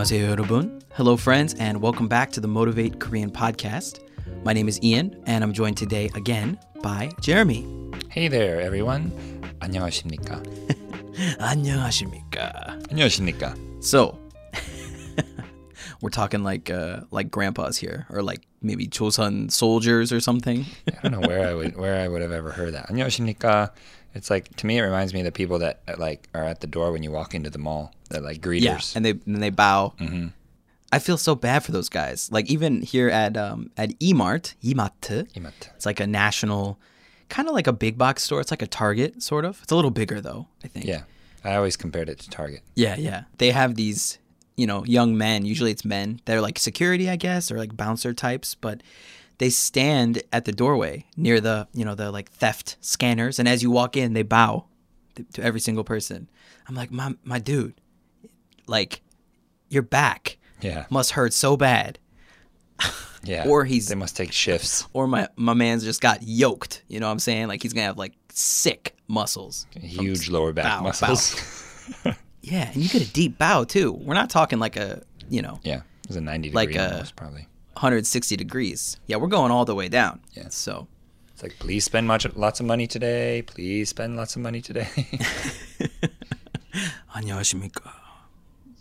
안녕하세요, 여러분. Hello, friends, and welcome back to the Motivate Korean podcast. My name is Ian, and I'm joined today again by Jeremy. Hey there, everyone. 안녕하십니까? 안녕하십니까. 안녕하십니까? So, we're talking like uh, like grandpas here, or like maybe Chosun soldiers or something. I don't know where I would where I would have ever heard that. 안녕하십니까? It's like to me, it reminds me of the people that uh, like are at the door when you walk into the mall. They're like greeters. Yeah, and they and they bow. Mm-hmm. I feel so bad for those guys. Like even here at um, at Emart, Emart, Emart. It's like a national, kind of like a big box store. It's like a Target sort of. It's a little bigger though. I think. Yeah, I always compared it to Target. Yeah, yeah. They have these, you know, young men. Usually it's men. They're like security, I guess, or like bouncer types, but they stand at the doorway near the, you know, the like theft scanners. And as you walk in, they bow to- every single person. I'm like, my, my dude, like, your back Yeah, must hurt so bad. yeah. Or he's- they must take shifts. Or my, my man's just got yoked. You know what I'm saying? Like, he's going to have like sick muscles. Huge lower back bow, muscles. Yeah. And you get a deep bow too. We're not talking like a, you know, yeah, it was a ninety Like, degree uh, almost probably. 160 degrees. Yeah, we're going all the way down. Yeah. So, It's like please spend much lots of money today. Please spend lots of money today. 안녕하십니까.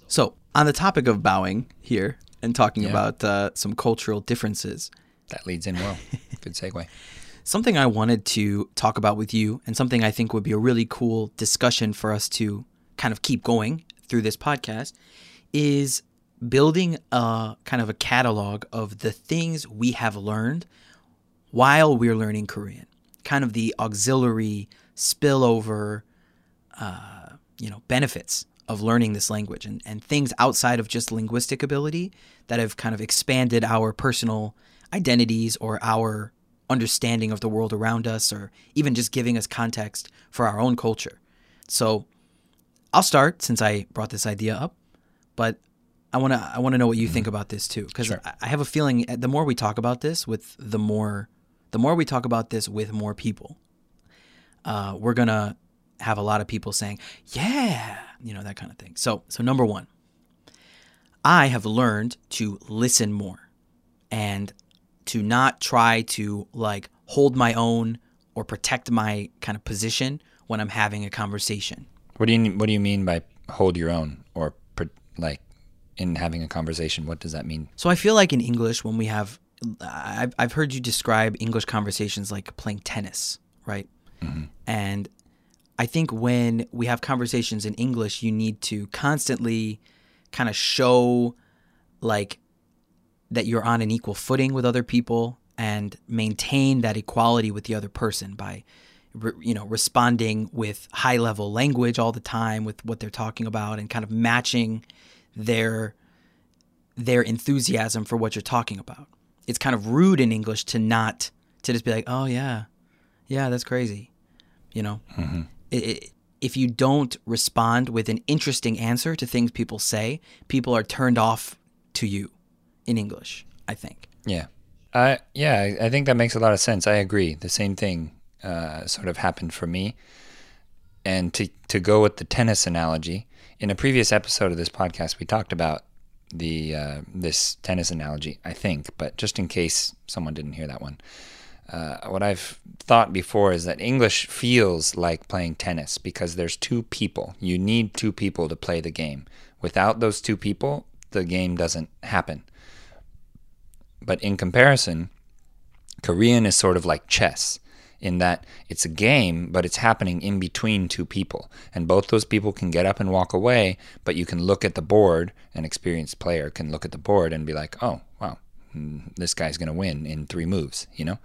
So, on the topic of bowing here and talking Yeah. about uh, some cultural differences, that leads in well. Good segue. something I wanted to talk about with you and something I think would be a really cool discussion for us to kind of keep going through this podcast is building a kind of a catalog of the things we have learned while we're learning Korean. Kind of the auxiliary spillover uh, you know, benefits of learning this language and, and things outside of just linguistic ability that have kind of expanded our personal identities or our understanding of the world around us or even just giving us context for our own culture. So I'll start since I brought this idea up, but I want to I want to know what you think about this too because Sure. I I have a feeling uh, the more we talk about this with the more the more we talk about this with more people, uh, we're gonna have a lot of people saying, "Yeah," you know that kind of thing. So, so number one, I have learned to listen more and to not try to like hold my own or protect my kind of position when I'm having a conversation. What do you What do you mean by hold your own or like in having a conversation? What does that mean? So I feel like in English, when we have, I've, I've heard you describe English conversations like playing tennis, right? Mm-hmm. And I think when we have conversations in English, you need to constantly kind of show like that you're on an equal footing with other people and maintain that equality with the other person by you know responding with high level language all the time with what they're talking about and kind of matching their their enthusiasm for what you're talking about. It's kind of rude in English to not to just be like, "Oh yeah, yeah, that's crazy," you know. It, it, if you don't respond with an interesting answer to things people say, people are turned off to you in English. I think. Yeah, I yeah, I- I think that makes a lot of sense. I agree. The same thing uh, sort of happened for me. And to to go with the tennis analogy, in a previous episode of this podcast, we talked about the uh, this tennis analogy. I think, but just in case someone didn't hear that one, uh, what I've thought before is that English feels like playing tennis because there's two people. You need two people to play the game. Without those two people, the game doesn't happen. But in comparison, Korean is sort of like chess in that it's a game, but it's happening in between two people. And both those people can get up and walk away, but you can look at the board, an experienced player can look at the board and be like, oh, wow, mm, this guy's going to win in three moves, you know?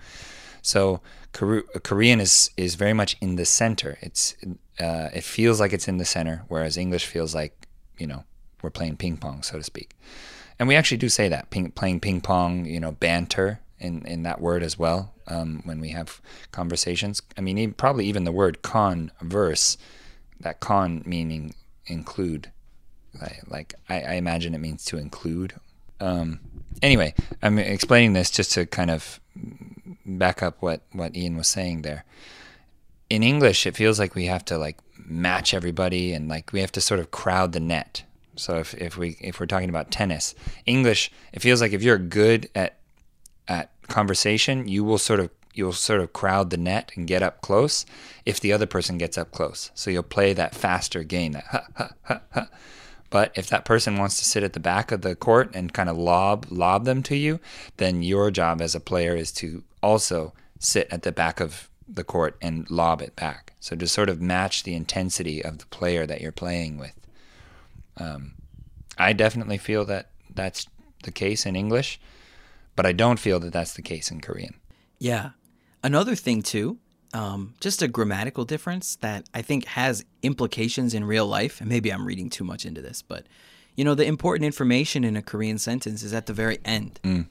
So Korean is, is very much in the center. It's uh, it feels like it's in the center, whereas English feels like, you know, we're playing ping pong, so to speak. And we actually do say that ping, playing ping pong, you know, banter in, in that word as well um, when we have conversations. I mean, even, probably even the word converse, that con meaning include, like, like I, I imagine it means to include. Um, anyway, I'm explaining this just to kind of back up what, what Ian was saying there. In English, it feels like we have to like match everybody and like we have to sort of crowd the net So if, if we if we're talking about tennis, English, it feels like if you're good at at conversation, you will sort of you'll sort of crowd the net and get up close if the other person gets up close. So you'll play that faster game, that ha ha ha ha. But if that person wants to sit at the back of the court and kind of lob lob them to you, then your job as a player is to also sit at the back of the court and lob it back. So to sort of match the intensity of the player that you're playing with. Um, I definitely feel that that's the case in English, but I don't feel that that's the case in Korean. Yeah. Another thing, too, um, just a grammatical difference that I think has implications in real life. And maybe I'm reading too much into this, but you know, the important information in a Korean sentence is at the very end. Mm.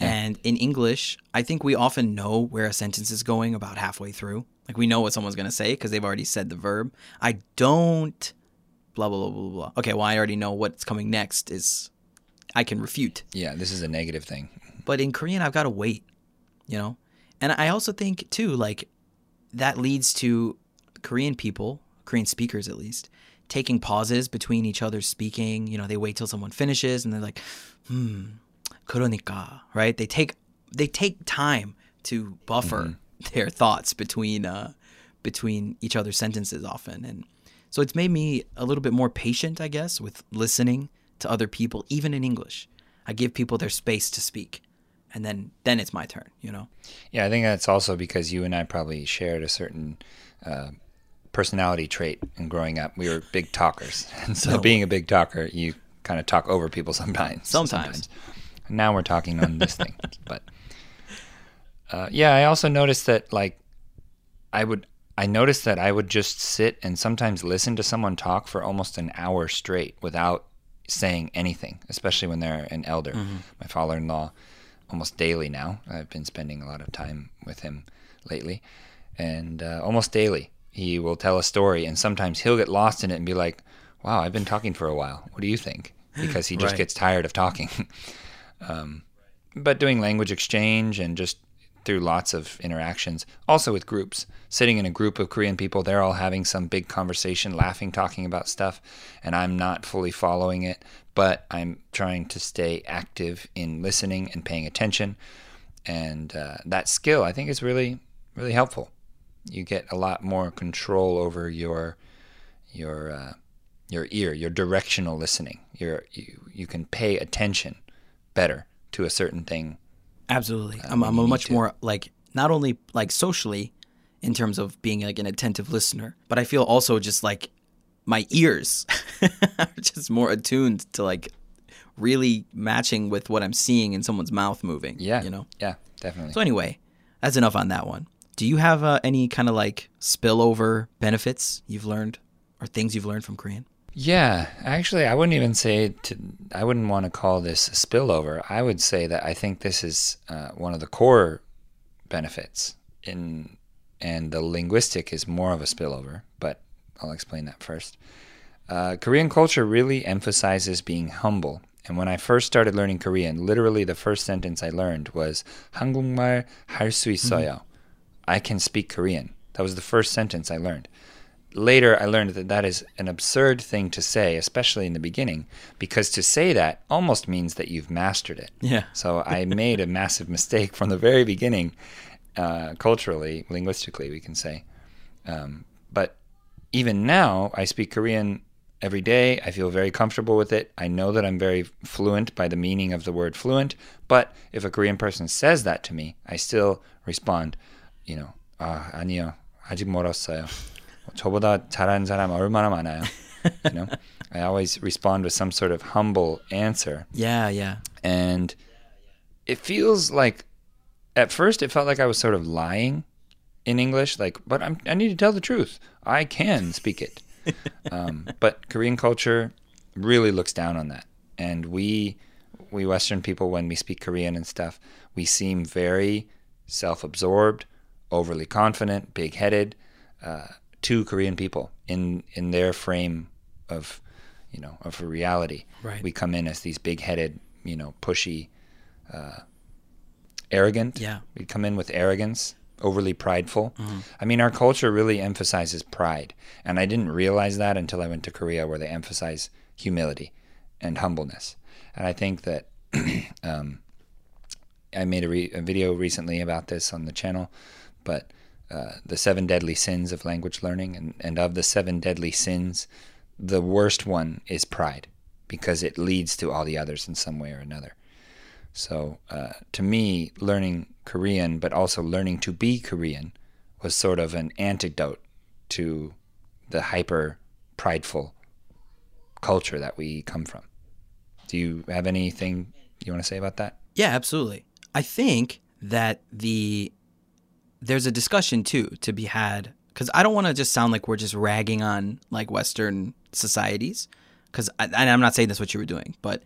And in English, I think we often know where a sentence is going about halfway through. Like we know what someone's going to say because they've already said the verb. I don't blah blah blah blah blah. Okay, well I already know what's coming next is I can refute. Yeah, this is a negative thing. But in Korean I've got to wait, you know? And I also think too like that leads to Korean people, Korean speakers at least, taking pauses between each other speaking. You know, they wait till someone finishes and they're like, hmm, 그러니까, right? They take they take time to buffer their thoughts between uh, between each other's sentences often, and so it's made me a little bit more patient, I guess, with listening to other people, even in English. I give people their space to speak, and then then it's my turn. You know. Yeah, I think that's also because you and I probably shared a certain uh, personality trait in growing up. We were big talkers, and so No. being a big talker, you kind of talk over people sometimes. Sometimes. And now we're talking on this thing, but uh, yeah, I also noticed that like I would. I noticed that I would just sit and sometimes listen to someone talk for almost an hour straight without saying anything, especially when they're an elder. My father in law, almost daily now, I've been spending a lot of time with him lately, and uh, almost daily, he will tell a story, and sometimes he'll get lost in it and be like, Wow, I've been talking for a while. What do you think? Because he just Right. gets tired of talking. um, but doing language exchange and just through lots of interactions, also with groups. Sitting in a group of Korean people, they're all having some big conversation, laughing, talking about stuff, and I'm not fully following it, but I'm trying to stay active in listening and paying attention. And uh, that skill, I think, is really, really helpful. You get a lot more control over your your uh, your ear, your directional listening. You you can pay attention better to a certain thing Absolutely. I'm, I'm a much to. more like not only like socially in terms of being like an attentive listener, but I feel also just like my ears are just more attuned to like really matching with what I'm seeing in someone's mouth moving. Yeah. You know? Yeah, definitely. So anyway, that's enough on that one. Do you have uh, any kind of like spillover benefits you've learned or things you've learned from Korean? yeah, actually, I wouldn't even say to. I wouldn't want to call this a spillover. I would say that I think this is uh, one of the core benefits in, and the linguistic is more of a spillover. But I'll explain that first. Uh, Korean culture really emphasizes being humble. And when I first started learning Korean, literally the first sentence I learned was 한국말 할 수 있어요. I can speak Korean. That was the first sentence I learned. Later, I learned that that is an absurd thing to say, especially in the beginning, because to say that almost means that you've mastered it. Yeah. So I made a massive mistake from the very beginning, uh, culturally, linguistically, we can say. Um, but even now, I speak Korean every day. I feel very comfortable with it. I know that I'm very fluent by the meaning of the word fluent. But if a Korean person says that to me, I still respond, you know, 아, 아니요. 아직 멀었어요. 저보다 잘하는 사람 얼마나 많아요. You know? I always respond with some sort of humble answer Yeah, yeah. and it feels like at first it felt like I was sort of lying in English, like, but I'm, I need to tell the truth. I can speak it. um, but Korean culture really looks down on that, and we we Western people when we speak Korean and stuff, we seem very self-absorbed, overly confident, big-headed uh, to Korean people in in their frame of you know of a reality. Right. We come in as these big-headed, you know, pushy, uh, arrogant. Yeah. We come in with arrogance, overly prideful. I mean, our culture really emphasizes pride, and I didn't realize that until I went to Korea, where they emphasize humility. and humbleness. And I think that um, I made a, re- a, video recently about this on the channel, but uh, the seven deadly sins of language learning, and, and of the seven deadly sins, the worst one is pride because it leads to all the others in some way or another. So, uh, to me, learning Korean, but also learning to be Korean, was sort of an antidote to the hyper prideful culture that we come from. Do you have anything you want to say about that? Yeah, absolutely. I think that the there's a discussion too to be had because I don't want to just sound like we're just ragging on like Western societies. Because I'm not saying that's what you were doing, but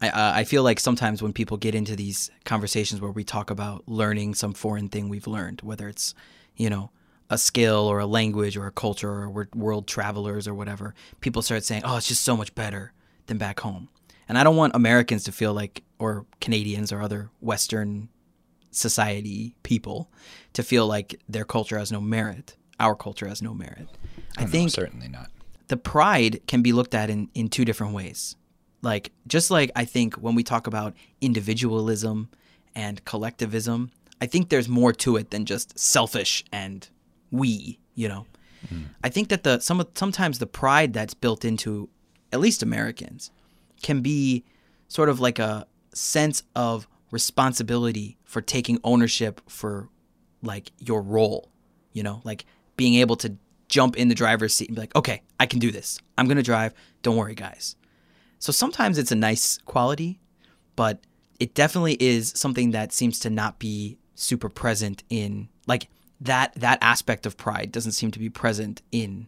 I, uh, I feel like sometimes when people get into these conversations where we talk about learning some foreign thing we've learned, whether it's you know a skill or a language or a culture or we're world travelers or whatever, people start saying, "Oh, it's just so much better than back home." And I don't want Americans to feel like, or Canadians or other Western society people to feel like their culture has no merit. Our culture has no merit. I oh, think no, certainly not. The pride can be looked at in, in two different ways. Like just like I think when we talk about individualism and collectivism, I think there's more to it than just selfish and we, you know. Mm. I think that the some of sometimes the pride that's built into at least Americans can be sort of like a sense of responsibility for taking ownership for like your role, you know, like being able to jump in the driver's seat and be like, "Okay, I can do this. I'm going to drive. Don't worry, guys." So sometimes it's a nice quality, but it definitely is something that seems to not be super present in like that that aspect of pride doesn't seem to be present in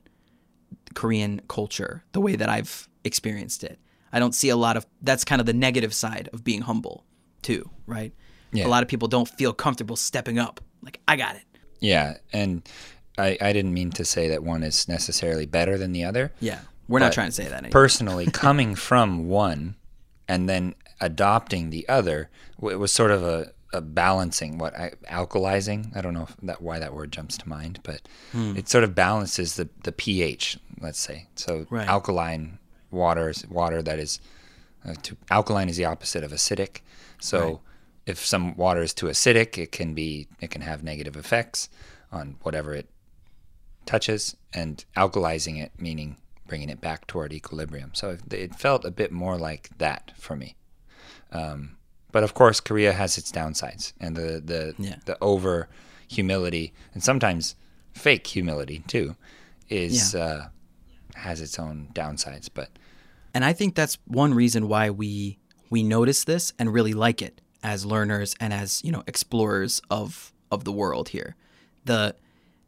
Korean culture the way that I've experienced it. I don't see a lot of that's kind of the negative side of being humble too, right? Yeah. A lot of people don't feel comfortable stepping up. Like I got it. Yeah, and I I didn't mean to say that one is necessarily better than the other. Yeah. We're not trying to say that anymore. Personally, coming from one and then adopting the other, it was sort of a a balancing what I, alkalizing. I don't know that why that word jumps to mind, but hmm. it sort of balances the the pH. Let's say so. Right. Alkaline water is water that is uh, to, alkaline is the opposite of acidic. So right. if some water is too acidic, it can be it can have negative effects on whatever it touches, and alkalizing it meaning bringing it back toward equilibrium. So it, it felt a bit more like that for me. Um, but of course, Korea has its downsides, and the the yeah. the over humility and sometimes fake humility too is yeah. uh, has its own downsides. But and I think that's one reason why we we notice this and really like it as learners and as you know explorers of of the world here. The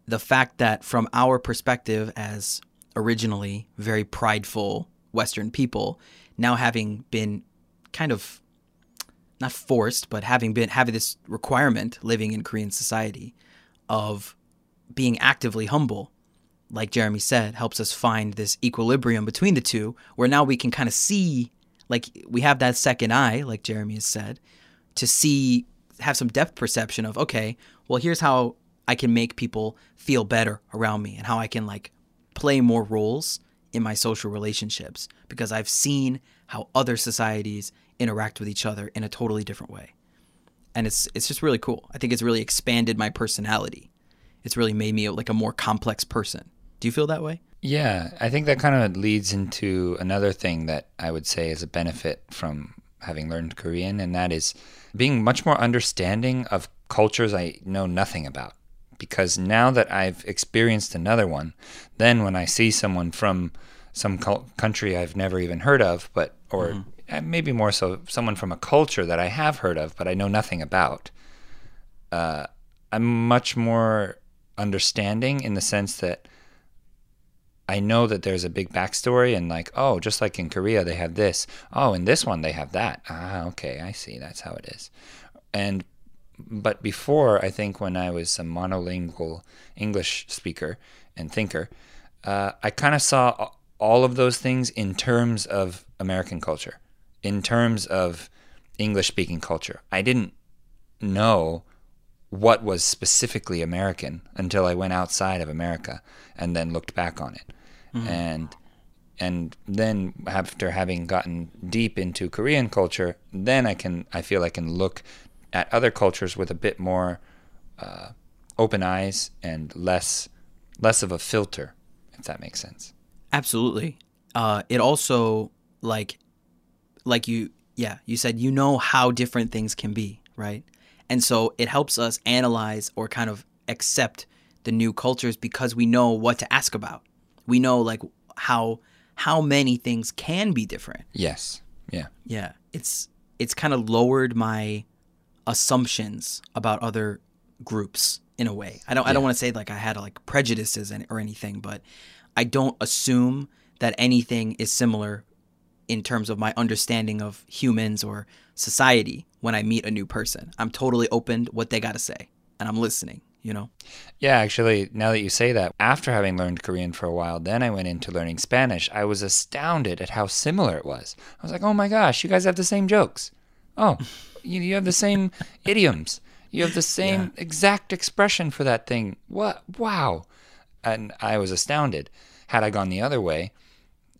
the fact that from our perspective as originally very prideful Western people, now having been kind of not forced, but having been having this requirement living in Korean society of being actively humble, like Jeremy said, helps us find this equilibrium between the two, where now we can kind of see, like we have that second eye, like Jeremy has said, to see have some depth perception of okay, well here's how I can make people feel better around me and how I can like play more roles in my social relationships because I've seen how other societies interact with each other in a totally different way. And it's it's just really cool. I think it's really expanded my personality. It's really made me like a more complex person. Do you feel that way? Yeah, I think that kind of leads into another thing that I would say is a benefit from having learned Korean, and that is being much more understanding of cultures I know nothing about. Because now that I've experienced another one, then when I see someone from some country I've never even heard of, but or mm-hmm. Uh, maybe more so someone from a culture that I have heard of but I know nothing about. Uh, I'm much more understanding in the sense that I know that there's a big backstory and like, oh, just like in Korea they have this. Oh, in this one they have that. Ah, okay, I see. That's how it is. And but before, I think when I was a monolingual English speaker and thinker, uh, I kind of saw all of those things in terms of American culture in terms of English speaking culture. I didn't know what was specifically American until I went outside of America and then looked back on it. Mm. And and then after having gotten deep into Korean culture, then I can I feel I can look at other cultures with a bit more uh, open eyes and less less of a filter, if that makes sense. Absolutely. Uh, it also like like you yeah you said you know how different things can be right and so it helps us analyze or kind of accept the new cultures because we know what to ask about. We know like how how many things can be different. Yes. Yeah. yeah. It's it's kind of lowered my assumptions about other groups in a way. I don't i don't want to say like i had like prejudices and- or anything but i don't assume that anything is similar in terms of my understanding of humans or society when i meet a new person i'm totally open to what they got to say and i'm listening you know Yeah, actually, now that you say that, after having learned Korean for a while, then I went into learning Spanish. I was astounded at how similar it was. I was like, oh my gosh, you guys have the same jokes. Oh, you, you have the same idioms. You have the same exact expression for that thing. What? Wow. And I was astounded. Had I gone the other way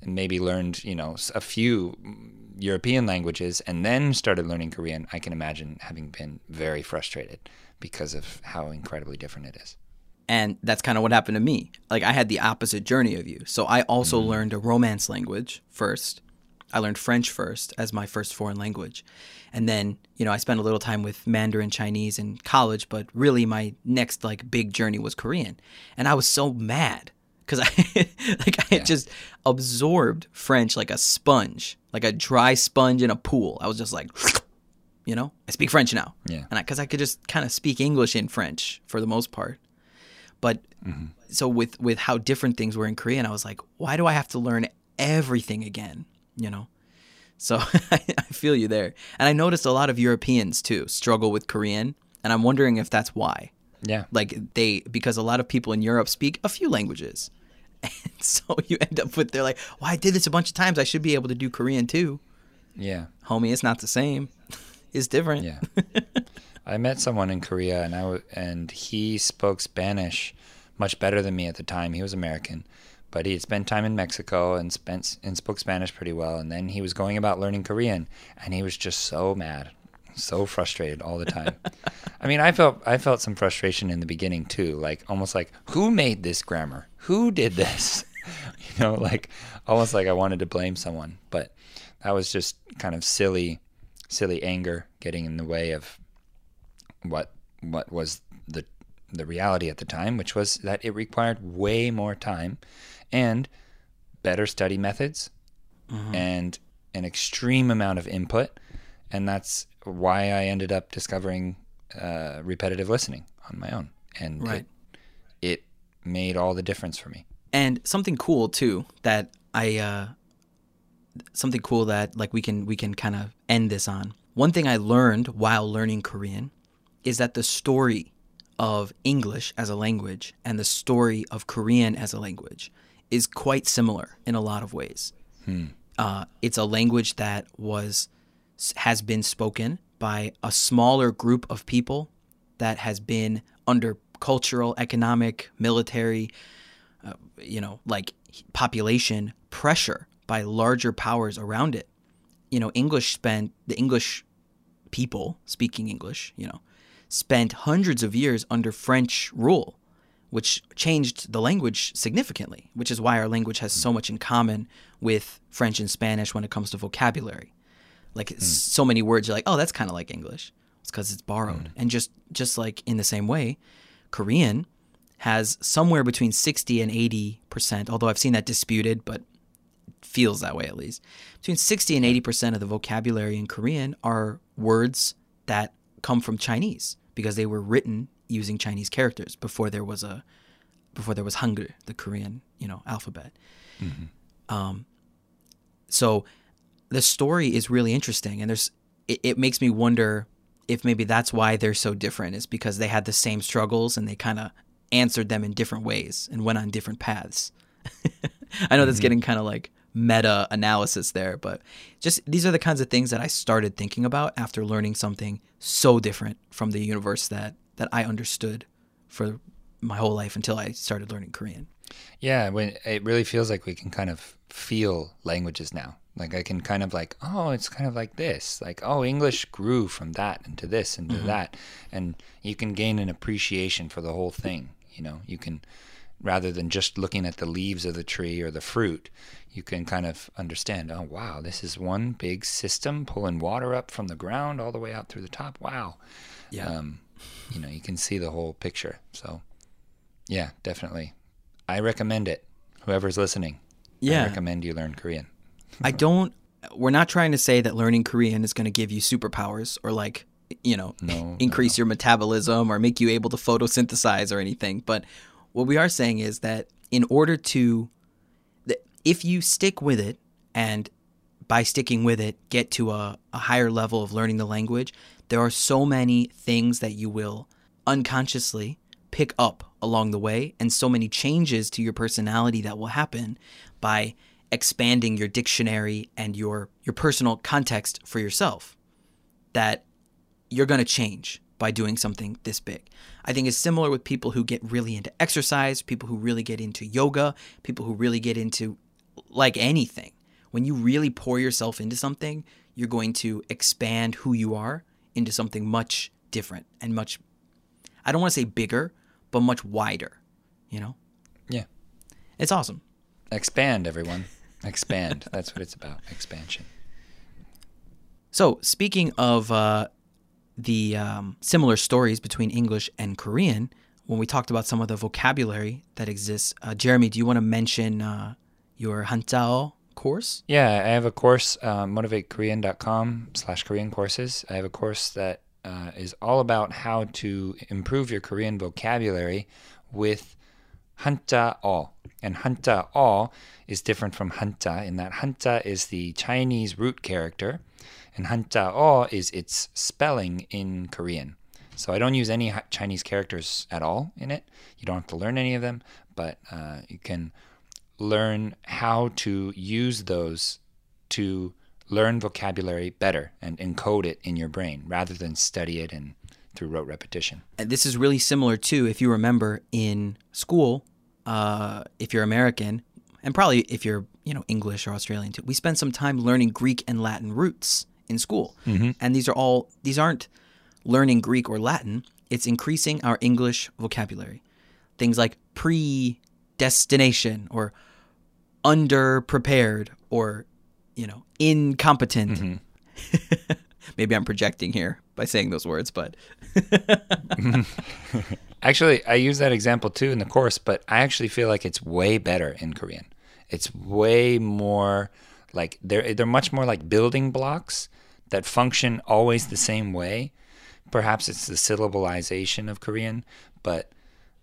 and maybe learned, you know, a few European languages and then started learning Korean, I can imagine having been very frustrated because of how incredibly different it is. And that's kind of what happened to me. Like I had the opposite journey of you. So I also mm-hmm. learned a romance language first. I learned French first as my first foreign language. And then, you know, I spent a little time with Mandarin Chinese in college, but really my next like big journey was Korean. And I was so mad cuz I like I had just absorbed French like a sponge, like a dry sponge in a pool. I was just like you know, I speak French now. Yeah. And I because I, could just kind of speak English in French for the most part. But mm-hmm. so with with how different things were in Korean, I was like, why do I have to learn everything again? You know. So I, I feel you there, and I noticed a lot of Europeans too struggle with Korean, and I'm wondering if that's why. Yeah. Like they, because a lot of people in Europe speak a few languages, and so you end up with they're like, well, I did this a bunch of times. I should be able to do Korean too, Yeah. homie. It's not the same. It's different. Yeah. I met someone in Korea and I w- and he spoke Spanish much better than me at the time. He was American, but he had spent time in Mexico and spent and spoke Spanish pretty well and then he was going about learning Korean and he was just so mad, so frustrated all the time. I mean, I felt I felt some frustration in the beginning too, like almost like who made this grammar? Who did this? you know, like almost like I wanted to blame someone, but that was just kind of silly silly anger getting in the way of what what was the the reality at the time, which was that it required way more time and better study methods mm-hmm. and an extreme amount of input, and that's why I ended up discovering uh, repetitive listening on my own, and Right. it, it made all the difference for me. and something cool too that I uh something cool that like we can we can kind of end this on. One thing I learned while learning Korean is that the story of English as a language and the story of Korean as a language is quite similar in a lot of ways. Uh, it's a language that was has been spoken by a smaller group of people that has been under cultural, economic, military, uh, you know, like population pressure by larger powers around it. You know, English spent the English people speaking English, you know, spent hundreds of years under French rule, which changed the language significantly, which is why our language has so much in common with French and Spanish when it comes to vocabulary. Like it's so many words, you're like, oh, that's kind of like English. It's because it's borrowed. Hmm. And just just like in the same way, Korean has somewhere between 60 and 80 percent. Although I've seen that disputed, but feels that way at least. Between 60 and 80 hmm. percent of the vocabulary in Korean are words that come from Chinese because they were written using Chinese characters before there was a before there was Hangul, the Korean you know alphabet. Mm-hmm. Um, so the story is really interesting, and there's it, it makes me wonder if maybe that's why they're so different is because they had the same struggles and they kind of answered them in different ways and went on different paths. I know that's mm-hmm. getting kind of like meta analysis there, but just these are the kinds of things that I started thinking about after learning something so different from the universe that that I understood for my whole life until I started learning Korean. Yeah, when it really feels like we can kind of feel languages now. Like I can kind of like, oh, it's kind of like this. Like, oh, English grew from that into this into that. And you can gain an appreciation for the whole thing. You know, you can rather than just looking at the leaves of the tree or the fruit, you can kind of understand, oh wow, this is one big system pulling water up from the ground all the way out through the top. Wow. Yeah. Um, you know, you can see the whole picture. So yeah, definitely. I recommend it. Whoever's listening. Yeah. I recommend you learn Korean. I don't. We're not trying to say that learning Korean is going to give you superpowers or like you know No, increase your metabolism or make you able to photosynthesize or anything. But what we are saying is that in order to, that if you stick with it and by sticking with it get to a, a higher level of learning the language, there are so many things that you will unconsciously pick up along the way and so many changes to your personality that will happen by expanding your dictionary and your your personal context for yourself that you're going to change by doing something this big. I think it's similar with people who get really into exercise, people who really get into yoga, people who really get into like anything. When you really pour yourself into something, you're going to expand who you are into something much different and much I don't want to say bigger, but much wider, you know? Yeah. It's awesome. Expand, everyone. Expand. That's what it's about. Expansion. So, speaking of uh, the um, similar stories between English and Korean, when we talked about some of the vocabulary that exists, uh, Jeremy, do you want to mention uh, your Hanja-eo course? Yeah, I have a course, uh, motivatekorean.com slash Korean courses. I have a course that uh, is all about how to improve your Korean vocabulary with Hanja-eo. And Hanja-eo is different from Hanja in that Hanja is the Chinese root character, and Hanja-eo is its spelling in Korean. So I don't use any Chinese characters at all in it. You don't have to learn any of them, but uh, you can learn how to use those to learn vocabulary better and encode it in your brain rather than study it and through rote repetition. And this is really similar to, if you remember, in school, uh, if you're American, and probably if you're, you know, English or Australian too, we spend some time learning Greek and Latin roots in school. And these are all, these aren't learning Greek or Latin, it's increasing our English vocabulary. Things like predestination or underprepared or, you know, incompetent. Maybe I'm projecting here by saying those words, but Actually, I use that example too in the course, but I actually feel like it's way better in Korean. It's way more like they're they're much more like building blocks that function always the same way. Perhaps it's the syllabalization of Korean, but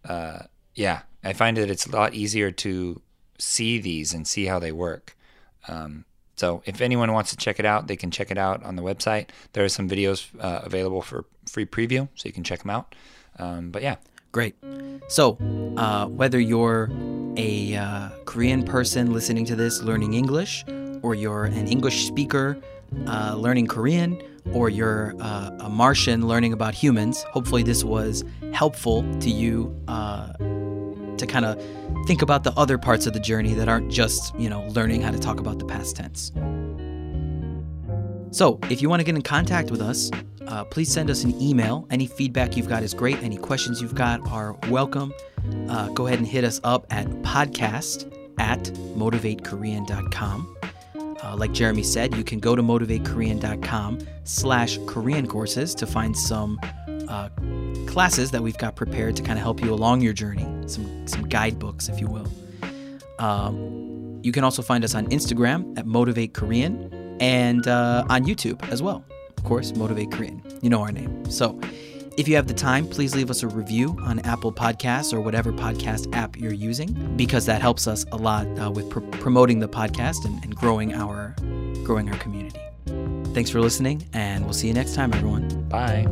uh, yeah, I find that it's a lot easier to see these and see how they work. Um, so if anyone wants to check it out, they can check it out on the website. There are some videos uh, available for free preview, so you can check them out. Um, but yeah, Great. So, uh, whether you're a uh, Korean person listening to this learning English, or you're an English speaker uh, learning Korean, or you're uh, a Martian learning about humans, hopefully this was helpful to you uh, to kind of think about the other parts of the journey that aren't just, you know, learning how to talk about the past tense. So, if you want to get in contact with us, uh, please send us an email. Any feedback you've got is great. Any questions you've got are welcome. Uh, go ahead and hit us up at podcast at motivatekorean.com. Uh, like Jeremy said, you can go to motivatekorean.com slash Korean courses to find some uh, classes that we've got prepared to kind of help you along your journey, some, some guidebooks, if you will. Um, you can also find us on Instagram at Motivate Korean and uh, on YouTube as well. Of course, Motivate Korean. You know our name. So if you have the time, please leave us a review on Apple Podcasts or whatever podcast app you're using, because that helps us a lot uh, with pr- promoting the podcast and, and growing our growing our community. Thanks for listening, and we'll see you next time, everyone. bye.